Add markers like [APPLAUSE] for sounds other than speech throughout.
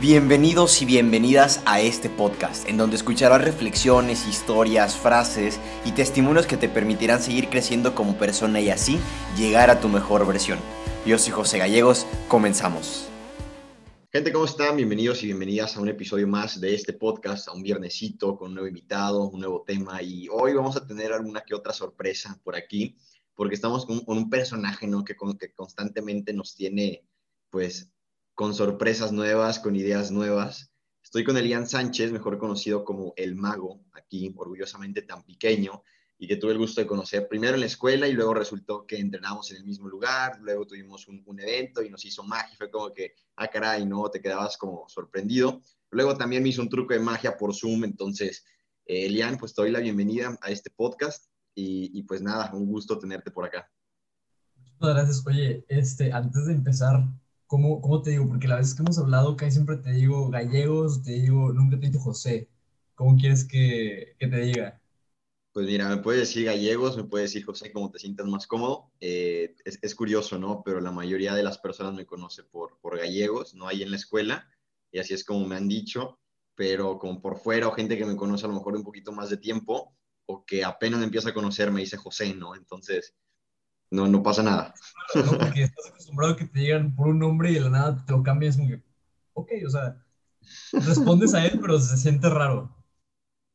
Bienvenidos y bienvenidas a este podcast, en donde escucharás reflexiones, historias, frases y testimonios que te permitirán seguir creciendo como persona y así llegar a tu mejor versión. Yo soy José Gallegos, comenzamos. Gente, ¿cómo están? Bienvenidos y bienvenidas a un episodio más de este podcast, a un viernesito con un nuevo invitado, un nuevo tema y hoy vamos a tener alguna que otra sorpresa por aquí porque estamos con, un personaje ¿no? que, que constantemente nos tiene pues con sorpresas nuevas, con ideas nuevas. Estoy con Elian Sánchez, mejor conocido como El Mago, aquí orgullosamente tan pequeño, y que tuve el gusto de conocer primero en la escuela y luego resultó que entrenamos en el mismo lugar, luego tuvimos un, evento y nos hizo magia, fue como que, ah, caray, no, te quedabas como sorprendido. Luego también me hizo un truco de magia por Zoom, entonces, eh, Elian, pues te doy la bienvenida a este podcast y, y pues nada, un gusto tenerte por acá. Muchas gracias. Oye, este, antes de empezar, ¿cómo, ¿cómo, te digo? Porque la vez que hemos hablado, casi siempre te digo gallegos, te digo, nunca te digo José. ¿Cómo quieres que, que, te diga? Pues mira, me puedes decir gallegos, me puedes decir José, como te sientas más cómodo. Eh, es, es, curioso, ¿no? Pero la mayoría de las personas me conoce por, por gallegos, no hay en la escuela, y así es como me han dicho, pero como por fuera o gente que me conoce a lo mejor un poquito más de tiempo, o que apenas empieza a conocer, me dice José, ¿no? Entonces, no, no pasa nada. No, porque estás acostumbrado a que te digan por un nombre y de la nada te lo cambias como que, ok, o sea, respondes a él, pero se siente raro.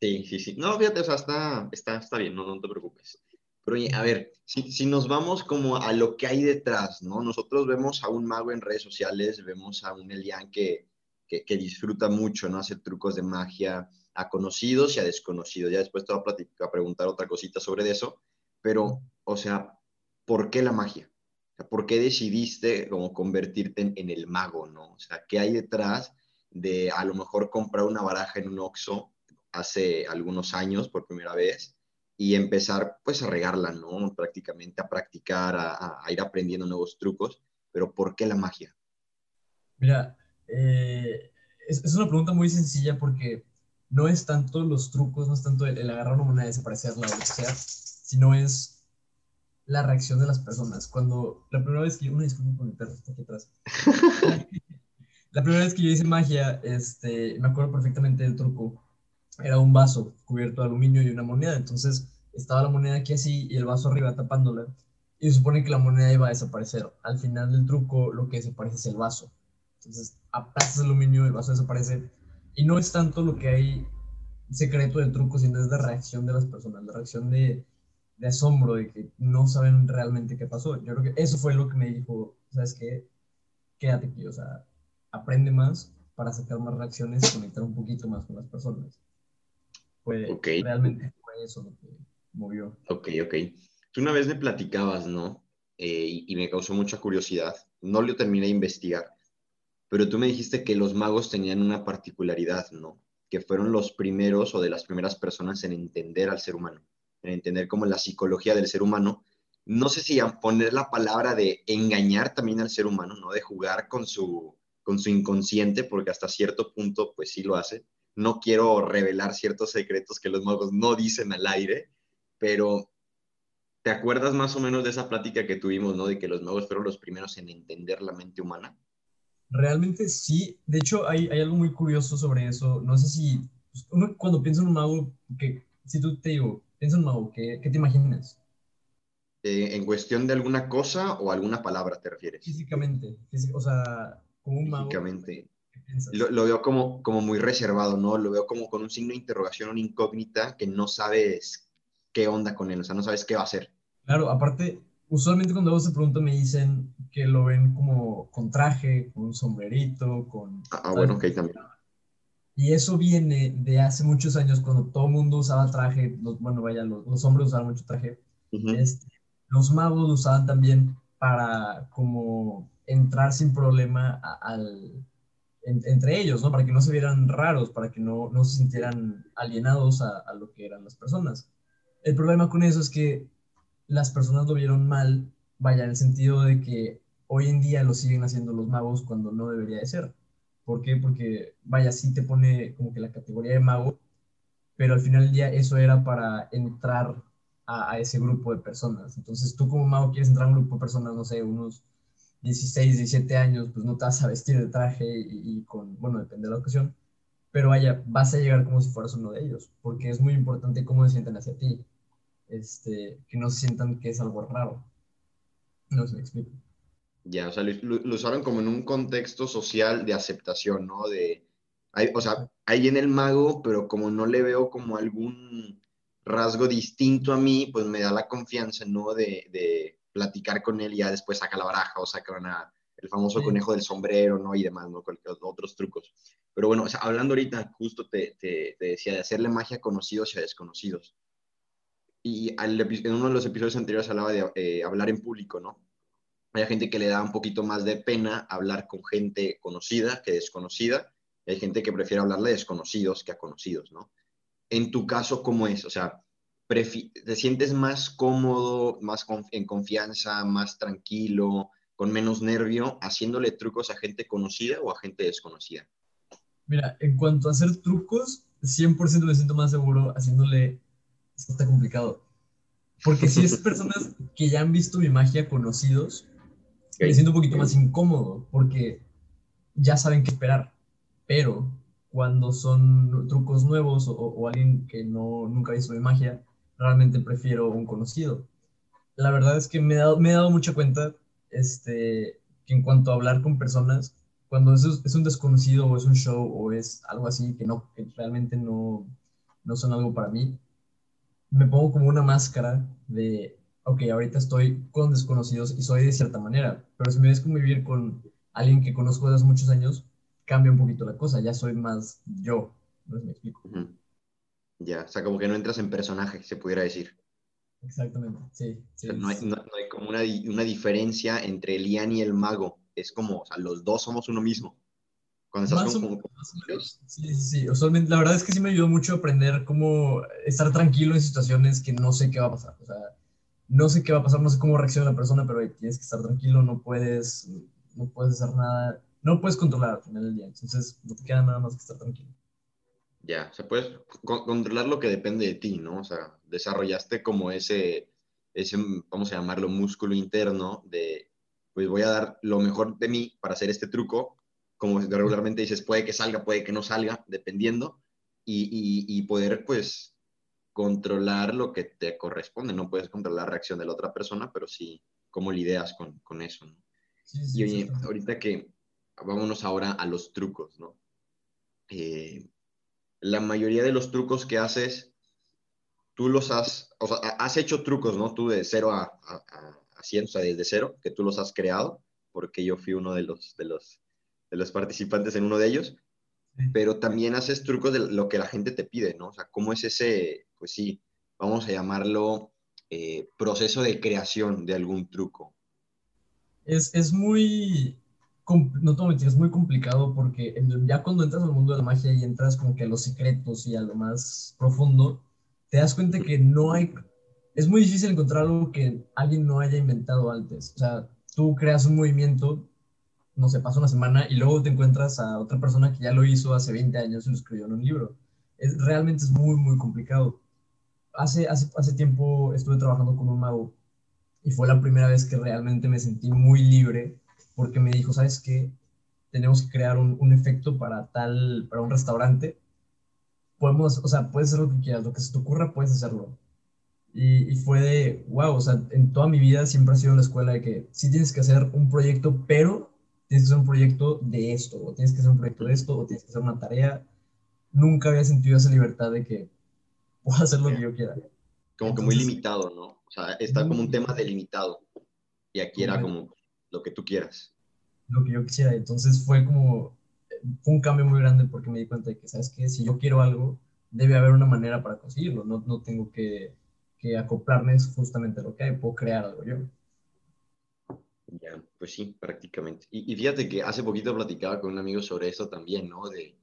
Sí, sí, sí. No, fíjate, o sea, está, está, está bien, no, no te preocupes. Pero a ver, si, si, nos vamos como a lo que hay detrás, ¿no? Nosotros vemos a un mago en redes sociales, vemos a un Elian que, que, que disfruta mucho, ¿no? Hacer trucos de magia a conocidos y a desconocidos. Ya después te voy a, platicar, a preguntar otra cosita sobre eso, pero, o sea, ¿por qué la magia? ¿Por qué decidiste como convertirte en, el mago, no? O sea, ¿qué hay detrás de a lo mejor comprar una baraja en un Oxxo hace algunos años por primera vez y empezar pues a regarla, ¿no? Prácticamente a practicar, a, ir aprendiendo nuevos trucos, pero ¿por qué la magia? Mira, eh, es, una pregunta muy sencilla porque no es tanto los trucos, no es tanto el, el agarrar una moneda y desaparecerla o sea, sino es la reacción de las personas. Cuando la primera vez que yo, una disculpa con mi perro, está aquí atrás. [LAUGHS] la primera vez que yo hice magia, este, me acuerdo perfectamente del truco. Era un vaso cubierto de aluminio y una moneda. Entonces estaba la moneda aquí así y el vaso arriba tapándola. Y se supone que la moneda iba a desaparecer. Al final del truco, lo que desaparece es el vaso. Entonces aplastas el aluminio, el vaso desaparece. Y no es tanto lo que hay secreto del truco, sino es la reacción de las personas, la reacción de, de asombro, de que no saben realmente qué pasó. Yo creo que eso fue lo que me dijo, ¿sabes qué? Quédate aquí, o sea, aprende más para sacar más reacciones y conectar un poquito más con las personas. Fue, Realmente fue eso lo que movió. Ok, ok. Tú una vez me platicabas, ¿no? Eh, y, y me causó mucha curiosidad. No lo terminé de investigar, pero tú me dijiste que los magos tenían una particularidad, ¿no? Que fueron los primeros o de las primeras personas en entender al ser humano en entender como la psicología del ser humano. No sé si poner la palabra de engañar también al ser humano, ¿no? De jugar con su, con su inconsciente, porque hasta cierto punto, pues sí lo hace. No quiero revelar ciertos secretos que los magos no dicen al aire, pero ¿te acuerdas más o menos de esa plática que tuvimos, ¿no? De que los magos fueron los primeros en entender la mente humana. Realmente sí. De hecho, hay, hay algo muy curioso sobre eso. No sé si pues, uno, cuando piensa en un mago, que si tú te digo, piensa un mago, ¿qué, qué te imaginas? Eh, ¿En cuestión de alguna cosa o alguna palabra te refieres? Físicamente, o sea, como un mago. Físicamente. Lo, lo, veo como, como muy reservado, ¿no? Lo veo como con un signo de interrogación, una incógnita que no sabes qué onda con él, o sea, no sabes qué va a hacer. Claro, aparte, usualmente cuando vos se pregunta me dicen que lo ven como con traje, con un sombrerito, con... Ah, bueno, ok, también. Y eso viene de hace muchos años cuando todo el mundo usaba traje, los, bueno, vaya, los, los, hombres usaban mucho traje. este, los magos usaban también para como entrar sin problema al, entre ellos, ¿no? Para que no se vieran raros, para que no, no se sintieran alienados a, a, lo que eran las personas. El problema con eso es que las personas lo vieron mal, vaya, en el sentido de que hoy en día lo siguen haciendo los magos cuando no debería de ser. ¿Por qué? Porque, vaya, sí te pone como que la categoría de mago, pero al final del día eso era para entrar a, a, ese grupo de personas. Entonces tú como mago quieres entrar a un grupo de personas, no sé, unos 16, 17 años, pues no te vas a vestir de traje y, y con, bueno, depende de la ocasión, pero vaya, vas a llegar como si fueras uno de ellos, porque es muy importante cómo se sientan hacia ti, este, que no se sientan que es algo raro. No se me explico. Ya, o sea, lo, lo, usaron como en un contexto social de aceptación, ¿no? De, hay, o sea, ahí en el mago, pero como no le veo como algún rasgo distinto a mí, pues me da la confianza, ¿no? De, de platicar con él y ya después saca la baraja o saca una, el famoso sí. conejo del sombrero, ¿no? Y demás, ¿no? Cualquier, otros trucos. Pero bueno, o sea, hablando ahorita, justo te, te, te, decía de hacerle magia a conocidos y a desconocidos. Y al, en uno de los episodios anteriores hablaba de eh, hablar en público, ¿no? Hay gente que le da un poquito más de pena hablar con gente conocida que desconocida. Hay gente que prefiere hablarle a desconocidos que a conocidos, ¿no? En tu caso, ¿cómo es? O sea, ¿te sientes más cómodo, más en confianza, más tranquilo, con menos nervio, haciéndole trucos a gente conocida o a gente desconocida? Mira, en cuanto a hacer trucos, 100% me siento más seguro haciéndole... Está complicado. Porque si es personas que ya han visto mi magia conocidos, okay. me siento un poquito okay. más incómodo porque ya saben qué esperar. Pero cuando son trucos nuevos o, o, alguien que no, nunca visto mi magia, realmente prefiero un conocido. La verdad es que me he dado, me he dado mucha cuenta este, que en cuanto a hablar con personas, cuando es, es, un desconocido o es un show o es algo así que, no, que realmente no, no son algo para mí, me pongo como una máscara de, ok, ahorita estoy con desconocidos y soy de cierta manera, pero si me ves convivir con alguien que conozco desde hace muchos años, cambia un poquito la cosa, ya soy más yo, no sé me explico. Uh -huh. Ya, o sea, como que no entras en personaje, se pudiera decir. Exactamente, sí. sí, o sea, no, hay, sí. no, no, hay, como una, una, diferencia entre el Ian y el mago. Es como, o sea, los dos somos uno mismo. Cuando estás con, como, Sí, sí, sí. Usualmente, la verdad es que sí me ayudó mucho a aprender cómo estar tranquilo en situaciones que no sé qué va a pasar. O sea, no sé qué va a pasar, no sé cómo reacciona la persona, pero tienes que estar tranquilo, no puedes, no puedes hacer nada, no puedes controlar al final del día. Entonces, no te queda nada más que estar tranquilo. Ya, o sea, puedes controlar lo que depende de ti, ¿no? O sea, desarrollaste como ese, ese, vamos a llamarlo, músculo interno de, pues voy a dar lo mejor de mí para hacer este truco, como regularmente dices, puede que salga, puede que no salga, dependiendo, y, y, y poder, pues, controlar lo que te corresponde. No puedes controlar la reacción de la otra persona, pero sí cómo lidias con, con eso, ¿no? Sí, sí, y oye, ahorita que vámonos ahora a los trucos, ¿no? Eh, la mayoría de los trucos que haces, tú los has, o sea, has hecho trucos, ¿no? Tú de cero a, a, a 100, o sea, desde cero, que tú los has creado, porque yo fui uno de los, de los, de los participantes en uno de ellos, sí. pero también haces trucos de lo que la gente te pide, ¿no? O sea, ¿cómo es ese, pues sí, vamos a llamarlo eh, proceso de creación de algún truco? Es, es muy, no te mentir, es muy complicado porque ya cuando entras al mundo de la magia y entras como que a los secretos y a lo más profundo, te das cuenta que no hay, es muy difícil encontrar algo que alguien no haya inventado antes. O sea, tú creas un movimiento, no sé, pasa una semana y luego te encuentras a otra persona que ya lo hizo hace 20 años y lo escribió en un libro. Es, realmente es muy, muy complicado. Hace, hace, hace tiempo estuve trabajando con un mago y fue la primera vez que realmente me sentí muy libre porque me dijo, ¿sabes qué? Tenemos que crear un, un, efecto para tal, para un restaurante. Podemos, o sea, puedes hacer lo que quieras, lo que se te ocurra, puedes hacerlo. Y, y, fue de, wow, o sea, en toda mi vida siempre ha sido la escuela de que sí tienes que hacer un proyecto, pero tienes que hacer un proyecto de esto, o tienes que hacer un proyecto de esto, o tienes que hacer una tarea. Nunca había sentido esa libertad de que puedo hacer lo que yo quiera. Como Entonces, que muy limitado, ¿no? O sea, está como un tema delimitado. Y aquí era como lo que tú quieras. Lo que yo quisiera. Entonces fue como, fue un cambio muy grande porque me di cuenta de que, ¿sabes qué? Si yo quiero algo, debe haber una manera para conseguirlo. No, no tengo que, que acoplarme justamente a lo que hay, puedo crear algo yo. Ya, pues sí, prácticamente. Y, y, fíjate que hace poquito platicaba con un amigo sobre eso también, ¿no? De,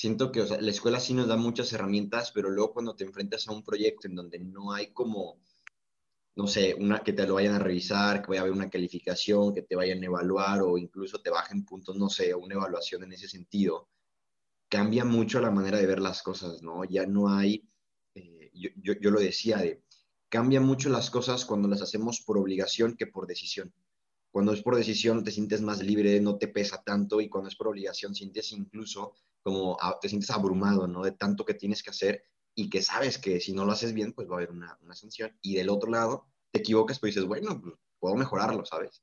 siento que o sea, la escuela sí nos da muchas herramientas, pero luego cuando te enfrentas a un proyecto en donde no hay como no sé, una que te lo vayan a revisar, que vaya a haber una calificación, que te vayan a evaluar o incluso te bajen puntos, no sé, una evaluación en ese sentido, cambia mucho la manera de ver las cosas, ¿no? Ya no hay, eh, yo, yo, yo, lo decía, de, cambia mucho las cosas cuando las hacemos por obligación que por decisión. cuando es por decisión te sientes más libre, no te pesa tanto y cuando es por obligación sientes incluso como te sientes abrumado, ¿no? De tanto que tienes que hacer y que sabes que si no lo haces bien, pues va a haber una, una sanción. Y del otro lado, te equivocas, pues dices, bueno, pues puedo mejorarlo, ¿sabes?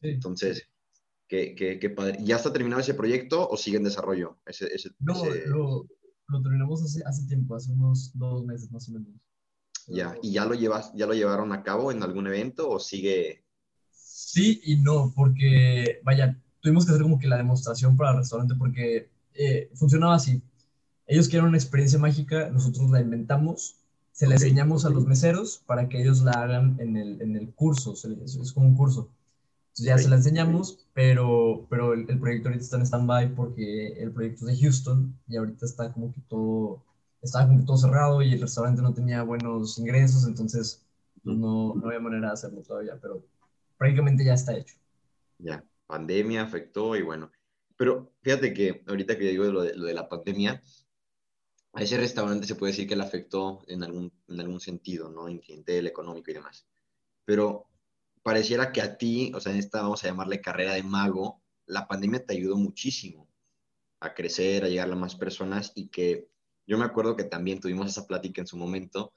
Entonces, ¿qué, qué, qué padre. ¿Ya está terminado ese proyecto o sigue en desarrollo? Ese, ese, no, Lo, lo, terminamos hace, hace tiempo, hace unos dos meses más o menos. Ya, ¿y ya lo, llevas, ya lo llevaron a cabo en algún evento o sigue? Sí y no, porque, vaya, tuvimos que hacer como que la demostración para el restaurante porque eh, funcionaba así. Ellos quieren una experiencia mágica, nosotros la inventamos, se la enseñamos a los meseros para que ellos la hagan en el, en el curso, es, como un curso. Entonces ya se la enseñamos, pero, pero el, el proyecto ahorita está en stand-by porque el proyecto es de Houston y ahorita está como que todo estaba como todo cerrado y el restaurante no tenía buenos ingresos, entonces pues, no, no había manera de hacerlo todavía, pero prácticamente ya está hecho. Ya, pandemia afectó y bueno, pero fíjate que ahorita que digo lo de, lo de la pandemia, a ese restaurante se puede decir que le afectó en algún, en algún sentido, ¿no? En clientela, económico y demás. Pero pareciera que a ti, o sea, en esta, vamos a llamarle carrera de mago, la pandemia te ayudó muchísimo a crecer, a llegar a más personas y que yo me acuerdo que también tuvimos esa plática en su momento,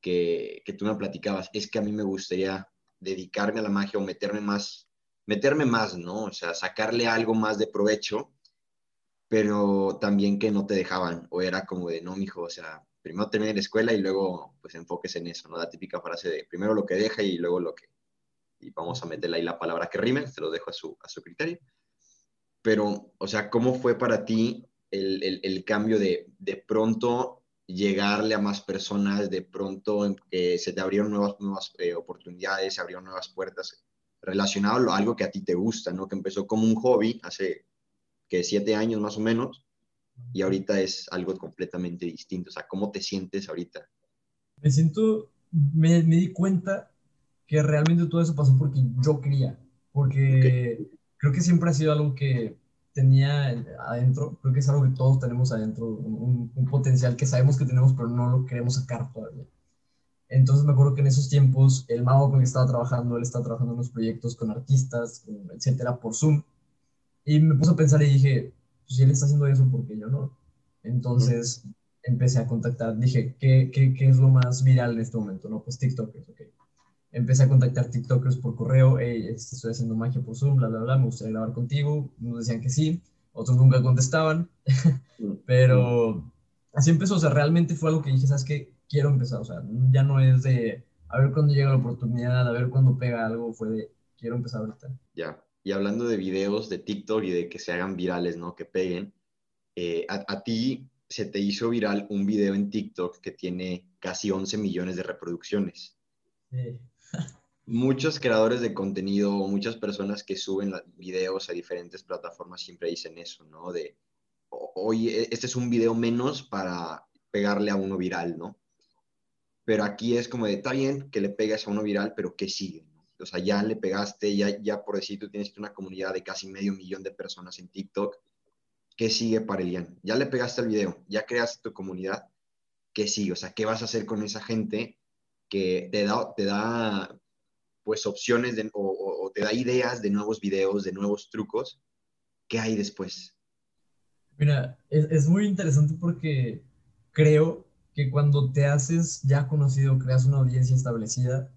que, que tú me platicabas, es que a mí me gustaría dedicarme a la magia o meterme más, meterme más, ¿no? O sea, sacarle algo más de provecho, pero también que no te dejaban, o era como de, no, mijo, o sea, primero termine la escuela y luego pues enfoques en eso, ¿no? La típica frase de primero lo que deja y luego lo que, y vamos a meterle ahí la palabra que rime, te lo dejo a su, a su criterio. Pero, o sea, ¿cómo fue para ti el, el, cambio de, de pronto llegarle a más personas, de pronto que se te abrieron nuevas, nuevas eh, oportunidades, se abrieron nuevas puertas relacionado a algo que a ti te gusta, ¿no? Que empezó como un hobby hace que siete años más o menos y ahorita es algo completamente distinto. O sea, ¿cómo te sientes ahorita? Me siento, me, me di cuenta que realmente todo eso pasó porque yo quería, porque creo que siempre ha sido algo que tenía adentro, creo que es algo que todos tenemos adentro, un, potencial que sabemos que tenemos, pero no lo queremos sacar todavía. Entonces me acuerdo que en esos tiempos el mago con el que estaba trabajando, él estaba trabajando en unos proyectos con artistas, etcétera, por Zoom. Y me puse a pensar y dije, pues si él está haciendo eso, ¿por qué yo no? Entonces empecé a contactar, dije, ¿qué, qué, ¿qué, es lo más viral en este momento? No, pues TikTok, ok empecé a contactar TikTokers por correo, hey, este, estoy haciendo magia por Zoom, bla, bla, bla, me gustaría grabar contigo. Unos decían que sí, otros nunca contestaban, [LAUGHS] mm. pero así empezó, o sea, realmente fue algo que dije, ¿sabes qué? Quiero empezar, o sea, ya no es de a ver cuándo llega la oportunidad, a ver cuándo pega algo, fue de quiero empezar ahorita. Ya, y hablando de videos de TikTok y de que se hagan virales, ¿no? Que peguen, eh, a, a ti se te hizo viral un video en TikTok que tiene casi 11 millones de reproducciones. Sí muchos creadores de contenido o muchas personas que suben videos a diferentes plataformas siempre dicen eso, ¿no? De, oye, este es un video menos para pegarle a uno viral, ¿no? Pero aquí es como de, está bien que le pegues a uno viral, pero ¿qué sigue? O sea, ya le pegaste, ya, ya por decir, tú tienes una comunidad de casi medio millón de personas en TikTok. ¿Qué sigue para Elian? Ya le pegaste el video, ya creaste tu comunidad. ¿Qué sigue? O sea, ¿qué vas a hacer con esa gente que te da, te da pues opciones o, te da ideas de nuevos videos, de nuevos trucos. ¿Qué hay después? Mira, es, muy interesante porque creo que cuando te haces ya conocido, creas una audiencia establecida,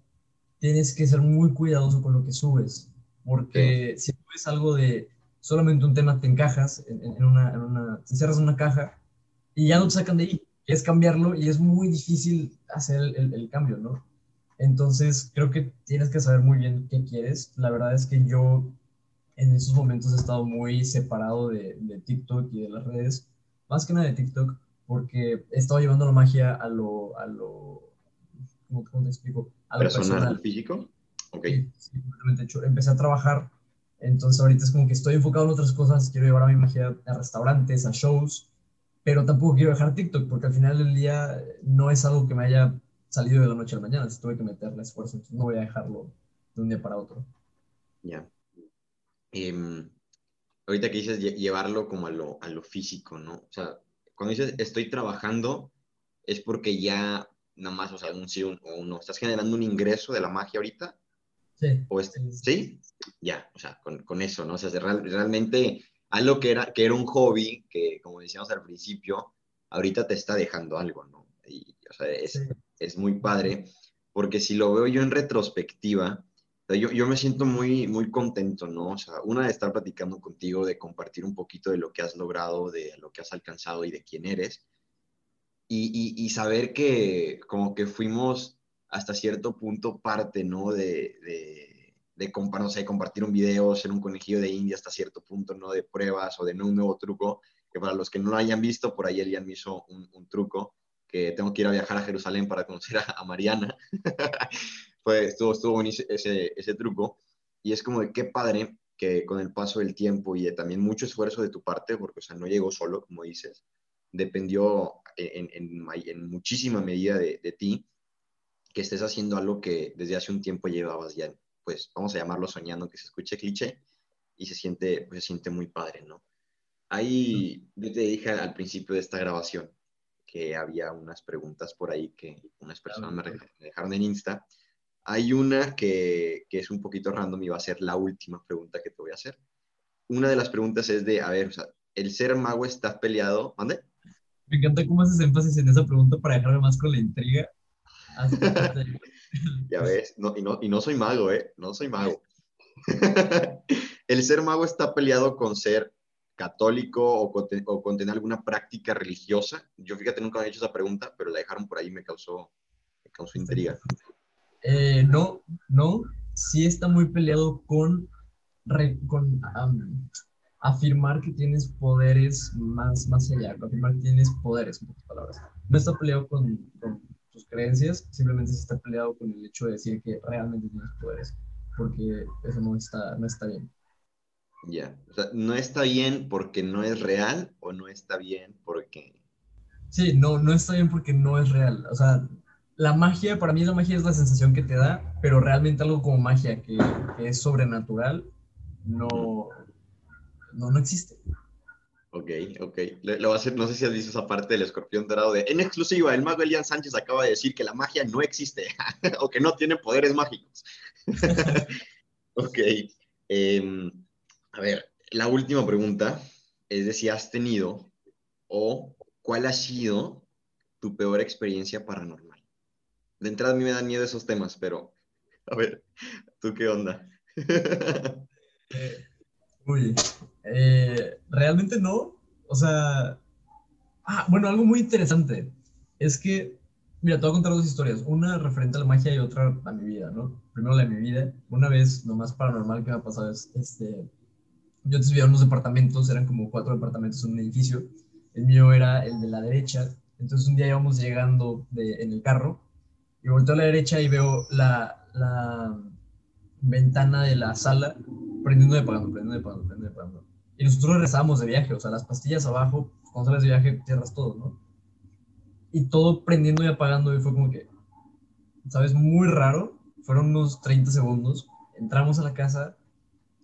tienes que ser muy cuidadoso con lo que subes, porque si subes algo de solamente un tema, te encajas en, una, en una, te cierras una caja y ya no te sacan de ahí, es cambiarlo y es muy difícil hacer el, el cambio, ¿no? Entonces, creo que tienes que saber muy bien qué quieres. La verdad es que yo en esos momentos he estado muy separado de, TikTok y de las redes, más que nada de TikTok, porque he estado llevando la magia a lo, a lo ¿cómo, te explico? A lo personal, físico. Ok. Sí, De hecho, empecé a trabajar, entonces ahorita es como que estoy enfocado en otras cosas, quiero llevar a mi magia a restaurantes, a shows, pero tampoco quiero dejar TikTok, porque al final del día no es algo que me haya salido de la noche a la mañana, tuve que meterle esfuerzo, entonces no voy a dejarlo de un día para otro. Ya. Em, ahorita que dices llevarlo como a lo, a lo físico, ¿no? O sea, cuando dices estoy trabajando, es porque ya nada más, o sea, un sí o un no. ¿Estás generando un ingreso de la magia ahorita? Sí. ¿O este? ¿Sí? Ya, o sea, con, con eso, ¿no? O sea, realmente algo que era, que era un hobby, que como decíamos al principio, ahorita te está dejando algo, ¿no? Y, o sea, es, es muy padre, porque si lo veo yo en retrospectiva, yo, yo, me siento muy, muy contento, ¿no? O sea, una de estar platicando contigo, de compartir un poquito de lo que has logrado, de lo que has alcanzado y de quién eres. Y, y, y saber que como que fuimos hasta cierto punto parte, ¿no? De, de, de, no sé, compartir un video, ser un conejillo de India hasta cierto punto, ¿no? De pruebas o de un nuevo truco, que para los que no lo hayan visto, por ahí Elian me hizo un, un truco, que tengo que ir a viajar a Jerusalén para conocer a, a Mariana. [LAUGHS] Fue, estuvo, estuvo ese, ese truco. Y es como de qué padre que con el paso del tiempo y de también mucho esfuerzo de tu parte, porque o sea, no llegó solo, como dices, dependió en, en, en muchísima medida de, de, ti, que estés haciendo algo que desde hace un tiempo llevabas ya, pues vamos a llamarlo soñando, que se escuche cliché y se siente, pues, se siente muy padre, ¿no? Ahí yo te dije al principio de esta grabación que había unas preguntas por ahí que unas personas me dejaron en Insta hay una que, que, es un poquito random y va a ser la última pregunta que te voy a hacer. Una de las preguntas es de, a ver, o sea, ¿el ser mago está peleado? ¿Mande? Me encanta cómo haces énfasis en esa pregunta para dejarme más con la intriga. [LAUGHS] ya ves, no, y, no, y no soy mago, ¿eh? No soy mago. [LAUGHS] ¿El ser mago está peleado con ser católico o con, o con, tener alguna práctica religiosa? Yo fíjate, nunca me he hecho esa pregunta, pero la dejaron por ahí y me causó, me causó intriga. Eh, no, no, sí está muy peleado con, con afirmar que tienes poderes más, más allá, afirmar que tienes poderes, en pocas palabras. No está peleado con, con tus creencias, simplemente está peleado con el hecho de decir que realmente tienes poderes, porque eso no está, no está bien. Ya, o sea, no está bien porque no es real o no está bien porque... Sí, no, no está bien porque no es real. O sea, la magia, para mí la magia es la sensación que te da, pero realmente algo como magia que, es sobrenatural no, no, no existe. Ok, ok. Lo hacer, no sé si has visto esa parte del escorpión dorado de en exclusiva, el mago Elian Sánchez acaba de decir que la magia no existe [LAUGHS] o que no tiene poderes mágicos. [LAUGHS] ok. Em, a ver, la última pregunta es de si has tenido o cuál ha sido tu peor experiencia paranormal de entrada a mí me dan miedo esos temas, pero a ver, ¿tú qué onda? [LAUGHS] eh, uy, realmente no. O sea, ah, bueno, algo muy interesante es que, mira, te voy a contar dos historias. Una referente a la magia y otra a mi vida, ¿no? Primero la de mi vida. Una vez, lo más paranormal que me ha pasado es, este, yo antes vivía en unos departamentos, eran como cuatro departamentos en un edificio. El mío era el de la derecha. Entonces un día íbamos llegando en el carro y volteo a la derecha y veo la, la ventana de la sala prendiendo y apagando, prendiendo y apagando, prendiendo y apagando. Y nosotros regresábamos de viaje, o sea, las pastillas abajo, cuando sales de viaje, cierras todo, ¿no? Y todo prendiendo y apagando, y fue como que, ¿sabes? Muy raro. Fueron unos 30 segundos. Entramos a la casa,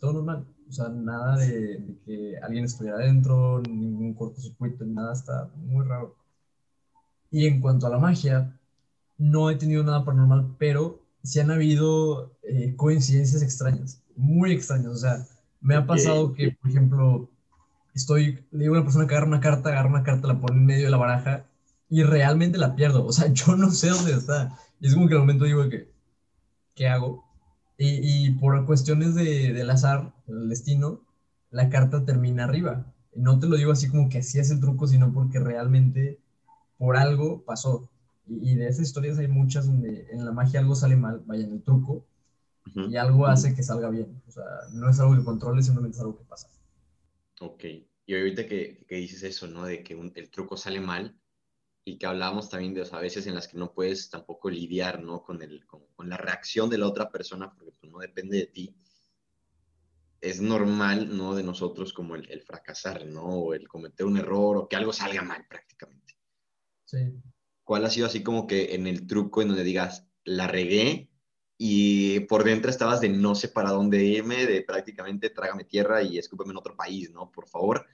todo normal. O sea, nada de, de que alguien estuviera adentro, ningún cortocircuito, nada, está muy raro. Y en cuanto a la magia, no he tenido nada paranormal, pero sí han habido eh, coincidencias extrañas, muy extrañas. O sea, me ha pasado que, por ejemplo, estoy, le digo a una persona que agarra una carta, agarra una carta, la pone en medio de la baraja y realmente la pierdo. O sea, [LAUGHS] yo no sé dónde está. Y es como que al momento digo que, ¿qué hago? Y, y por cuestiones de, del azar, del destino, la carta termina arriba. Y no te lo digo así como que así es el truco, sino porque realmente por algo pasó. Y, de esas historias hay muchas donde en la magia algo sale mal, vaya en el truco, y algo hace que salga bien. O sea, no es algo que controles, simplemente es algo que pasa. Ok. Y ahorita que, que dices eso, ¿no? De que el truco sale mal y que hablábamos también de, o sea, a veces en las que no puedes tampoco lidiar, ¿no? Con, el, con, con la reacción de la otra persona, porque pues, no depende de ti. Es normal, ¿no? De nosotros como el, el fracasar, ¿no? O el cometer un error o que algo salga mal prácticamente. Sí. ¿Cuál ha sido así como que en el truco en donde digas, la regué y por dentro estabas de no sé para dónde irme, de prácticamente trágame tierra y escúpeme en otro país, ¿no? Por favor.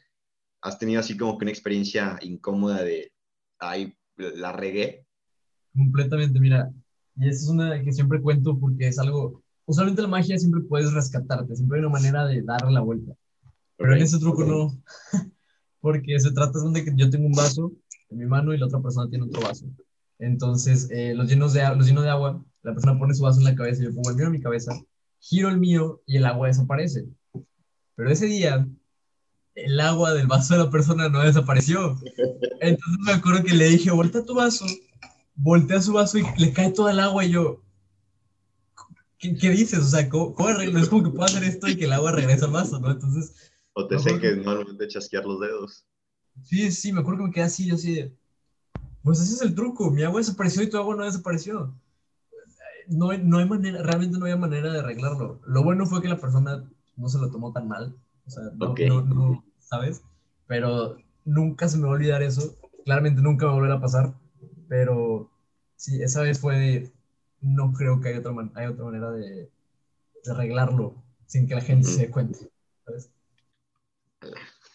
¿Has tenido así como que una experiencia incómoda de, ay, la regué? Completamente, mira. Y esa es una que siempre cuento porque es algo usualmente la magia siempre puedes rescatarte, siempre hay una manera de darle la vuelta. Pero en ese truco no, [LAUGHS] porque se trata de que yo tengo un vaso en mi mano y la otra persona tiene otro vaso. Entonces, eh, los, llenos de, los llenos de agua, la persona pone su vaso en la cabeza y yo pongo el mío en mi cabeza, giro el mío y el agua desaparece. Pero ese día, el agua del vaso de la persona no desapareció. Entonces me acuerdo que le dije, voltea tu vaso, voltea su vaso y le cae toda el agua y yo, ¿qué, dices? O sea, ¿cómo, no es como que puedo hacer esto y que el agua regrese al vaso, ¿no? Entonces... O te sé que normalmente chasquear los dedos. Sí, sí, me acuerdo que me quedé así, yo así de, pues ese es el truco, mi agua desapareció y tu agua no desapareció. No, no hay manera, realmente no había manera de arreglarlo. Lo bueno fue que la persona no se lo tomó tan mal, o sea, no, no, ¿sabes? Pero nunca se me va a olvidar eso, claramente nunca va a volver a pasar, pero sí, esa vez fue, no creo que haya otra, hay otra manera de, de, arreglarlo sin que la gente se dé cuenta, ¿sabes?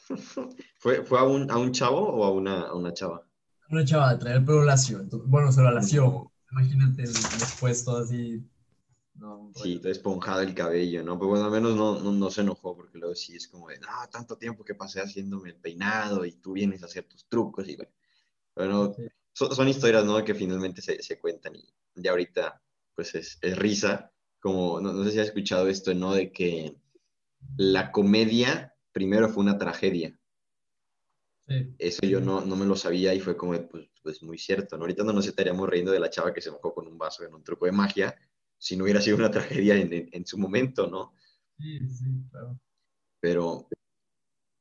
[LAUGHS] ¿Fue, fue a, un, a un chavo o a una, a una chava? Una chava de traer el pelo lacio. bueno, se lo lació. Imagínate después todo así. No, sí, todo esponjado el cabello, ¿no? Pero bueno, al menos no, no, no, se enojó porque luego sí es como de, no, tanto tiempo que pasé haciéndome el peinado y tú vienes a hacer tus trucos y bueno. Bueno, son, son, historias, ¿no? Que finalmente se, se, cuentan y ya ahorita, pues es, es risa. Como, no, no, sé si has escuchado esto, ¿no? De que la comedia primero fue una tragedia. Eso yo no, no, me lo sabía y fue como, pues, pues muy cierto, ¿no? Ahorita no nos estaríamos riendo de la chava que se mojó con un vaso en un truco de magia, si no hubiera sido una tragedia en, en, su momento, ¿no? Sí, sí, claro. Pero,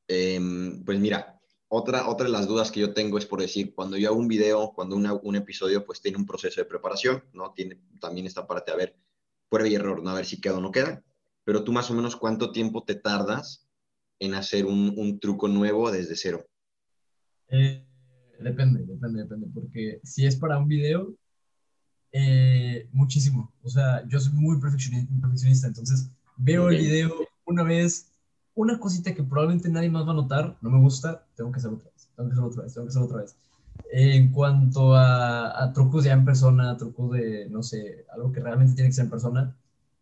eh, pues mira, otra, otra de las dudas que yo tengo es por decir, cuando yo hago un video, cuando una, un episodio, pues tiene un proceso de preparación, ¿no? Tiene también esta parte, a ver, prueba y error, ¿no? A ver si queda o no queda. Pero tú más o menos, ¿cuánto tiempo te tardas en hacer un, un truco nuevo desde cero? Eh, depende, depende, depende, porque si es para un video, eh, muchísimo. O sea, yo soy muy perfeccionista, entonces veo el video una vez, una cosita que probablemente nadie más va a notar, no me gusta, tengo que hacerlo otra vez, tengo que hacerlo otra vez, tengo que hacerlo otra vez. en cuanto a, a, trucos ya en persona, trucos de, no sé, algo que realmente tiene que ser en persona,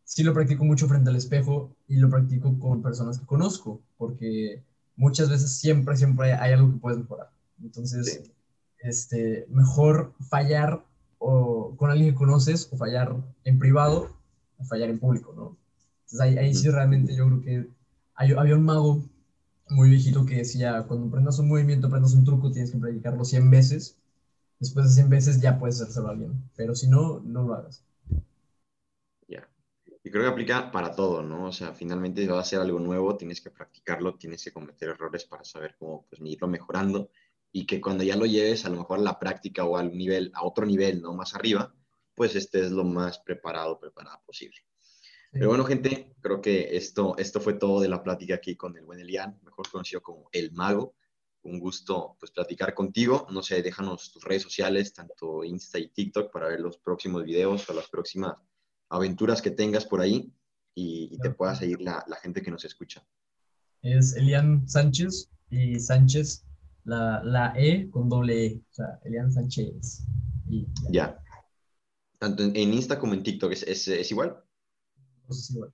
sí lo practico mucho frente al espejo y lo practico con personas que conozco, porque muchas veces siempre, siempre hay algo que puedes mejorar. Entonces, este, mejor fallar o con alguien que conoces o fallar en privado o fallar en público, ¿no? Entonces ahí, ahí sí realmente yo creo que hay, había un mago muy viejito que decía, cuando aprendas un movimiento, aprendas un truco, tienes que practicarlo 100 veces. Después de 100 veces ya puedes hacerlo a alguien, pero si no, no lo hagas. Y creo que aplica para todo, ¿no? O sea, finalmente va a ser algo nuevo, tienes que practicarlo, tienes que cometer errores para saber cómo pues, irlo mejorando y que cuando ya lo lleves a lo mejor a la práctica o al nivel, a otro nivel, ¿no? Más arriba, pues estés lo más preparado, preparada posible. Pero bueno, gente, creo que esto, esto fue todo de la plática aquí con el buen Elian, mejor conocido como El Mago. Un gusto, pues, platicar contigo. No sé, déjanos tus redes sociales, tanto Insta y TikTok, para ver los próximos videos o las próximas aventuras que tengas por ahí y, te pueda seguir la, la gente que nos escucha. Es Elian Sánchez y Sánchez la, la E con doble E, o sea, Elian Sánchez. Y, ya. Tanto en, Insta como en TikTok, ¿es, es, es igual? Pues es igual.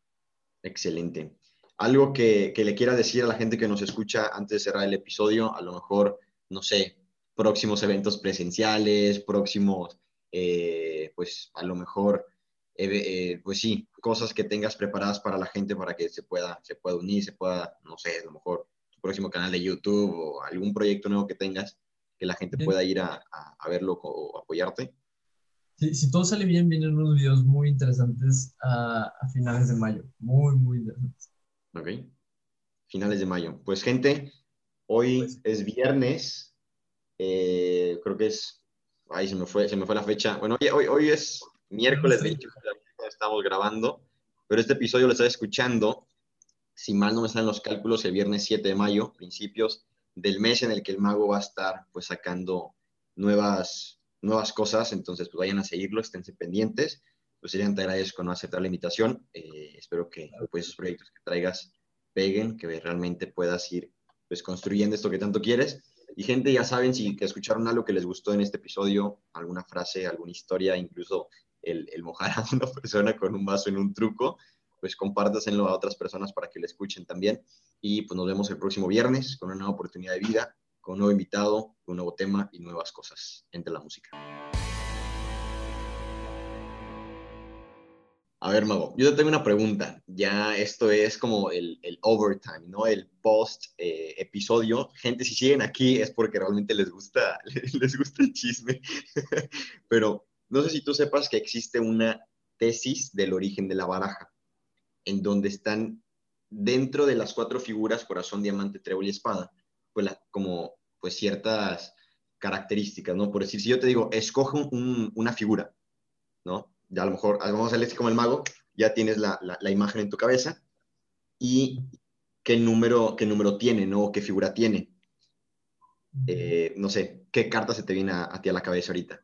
Excelente. Algo que, que, le quiera decir a la gente que nos escucha antes de cerrar el episodio, a lo mejor, no sé, próximos eventos presenciales, próximos, eh, pues a lo mejor, eh, pues sí, cosas que tengas preparadas para la gente para que se pueda, se pueda unir, se pueda, no sé, a lo mejor próximo canal de YouTube o algún proyecto nuevo que tengas que la gente pueda ir a, a, verlo o apoyarte. Sí, si todo sale bien, vienen unos videos muy interesantes a, a, finales de mayo. Muy, muy interesantes. Ok. Finales de mayo. Pues, gente, hoy pues, es viernes. Eh, creo que es. Ay, se me fue, se me fue la fecha. Bueno, hoy, hoy, hoy es miércoles, de hecho, estamos grabando. Pero este episodio lo estás escuchando si mal no me están los cálculos, el viernes 7 de mayo, principios del mes en el que el mago va a estar pues sacando nuevas, nuevas cosas, entonces pues vayan a seguirlo, esténse pendientes, pues serían te agradezco no aceptar la invitación, eh, espero que pues esos proyectos que traigas peguen, que realmente puedas ir pues construyendo esto que tanto quieres. Y gente, ya saben, si que escucharon algo que les gustó en este episodio, alguna frase, alguna historia, incluso el, el mojar a [LAUGHS] una persona con un vaso en un truco, pues compártaselo a otras personas para que lo escuchen también. Y pues nos vemos el próximo viernes con una nueva oportunidad de vida, con un nuevo invitado, un nuevo tema y nuevas cosas entre la música. A ver, Mago, yo te tengo una pregunta. Ya esto es como el, el overtime, ¿no? El post eh, episodio. Gente, si siguen aquí es porque realmente les gusta, [LAUGHS] les gusta el chisme. [LAUGHS] Pero no sé si tú sepas que existe una tesis del origen de la baraja, en donde están dentro de las cuatro figuras, corazón, diamante, trébol y espada, pues como pues ciertas características, ¿no? Por decir, si yo te digo, escoge una figura, ¿no? ya a lo mejor, vamos a hacerle como el mago, ya tienes la, la, imagen en tu cabeza y qué número, qué número tiene, ¿no? ¿Qué figura tiene? Eh, no sé, ¿qué carta se te viene a, ti a la cabeza ahorita?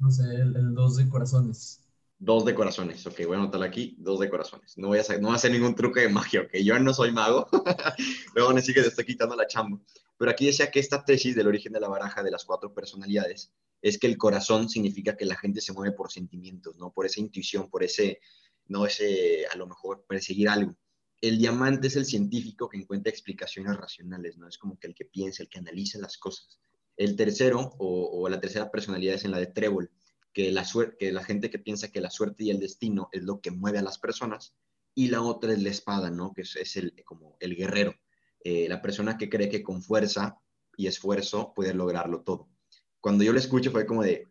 No sé, el, dos de corazones. Dos de corazones, ok, voy a anotar aquí, dos de corazones. No voy a hacer, no voy a hacer ningún truco de magia, ok, yo no soy mago, [LAUGHS] luego me sigue, te estoy quitando la chamba. Pero aquí decía que esta tesis del origen de la baraja de las cuatro personalidades es que el corazón significa que la gente se mueve por sentimientos, ¿no? Por esa intuición, por ese, no ese, a lo mejor, perseguir algo. El diamante es el científico que encuentra explicaciones racionales, ¿no? Es como que el que piensa, el que analiza las cosas. El tercero, o, la tercera personalidad es en la de trébol, que la, que la gente que piensa que la suerte y el destino es lo que mueve a las personas. Y la otra es la espada, ¿no? Que es, el, como el guerrero, eh, la persona que cree que con fuerza y esfuerzo puede lograrlo todo cuando yo lo escucho fue como de,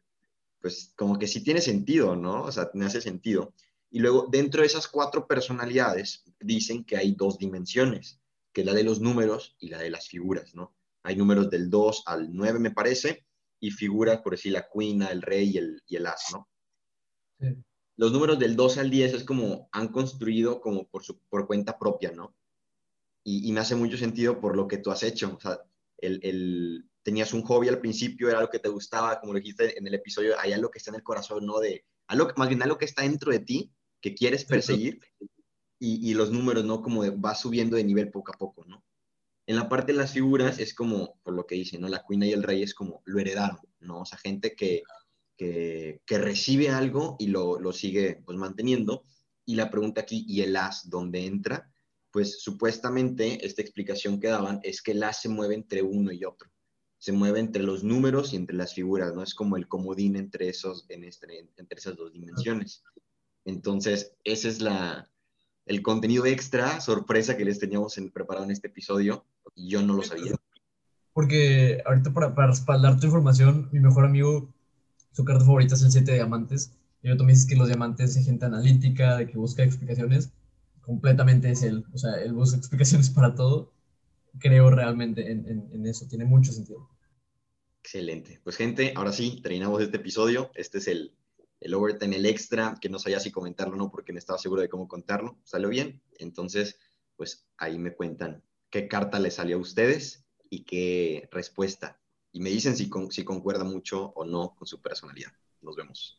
pues como que sí tiene sentido, ¿no? O sea, me hace sentido. Y luego, dentro de esas cuatro personalidades, dicen que hay dos dimensiones, que es la de los números y la de las figuras, ¿no? Hay números del 2 al 9, me parece, y figuras, por decir, la cuina, el rey y el, y el as, ¿no? Sí. Los números del 2 al 10 es como han construido como por, su, por cuenta propia, ¿no? Y, y, me hace mucho sentido por lo que tú has hecho. O sea, el, el, tenías un hobby al principio, era algo que te gustaba, como lo dijiste en el episodio, hay algo que está en el corazón, ¿no? De, algo, más bien algo que está dentro de ti, que quieres perseguir, y, y los números, ¿no? Como va subiendo de nivel poco a poco, ¿no? En la parte de las figuras es como, por lo que dicen, ¿no? La cuina y el rey es como lo heredaron, ¿no? O sea, gente que, que, recibe algo y lo, lo, sigue pues manteniendo. Y la pregunta aquí, ¿y el as dónde entra? Pues supuestamente esta explicación que daban es que el as se mueve entre uno y otro se mueve entre los números y entre las figuras, ¿no? Es como el comodín entre, esos, en este, entre esas dos dimensiones. Entonces, ese es la, el contenido extra, sorpresa que les teníamos en, preparado en este episodio, y yo no lo sabía. Porque ahorita para, para respaldar tu información, mi mejor amigo, su carta favorita es el 7 de diamantes, y tú me dices que los diamantes es gente analítica, de que busca explicaciones, completamente es él, o sea, él busca [LAUGHS] explicaciones para todo, creo realmente en, eso, tiene mucho sentido. Excelente. Pues gente, ahora sí, terminamos este episodio. Este es el, el overtime, el extra, que no sabía si comentarlo o no porque no estaba seguro de cómo contarlo. Salió bien. Entonces, pues ahí me cuentan qué carta le salió a ustedes y qué respuesta. Y me dicen si, si concuerda mucho o no con su personalidad. Nos vemos.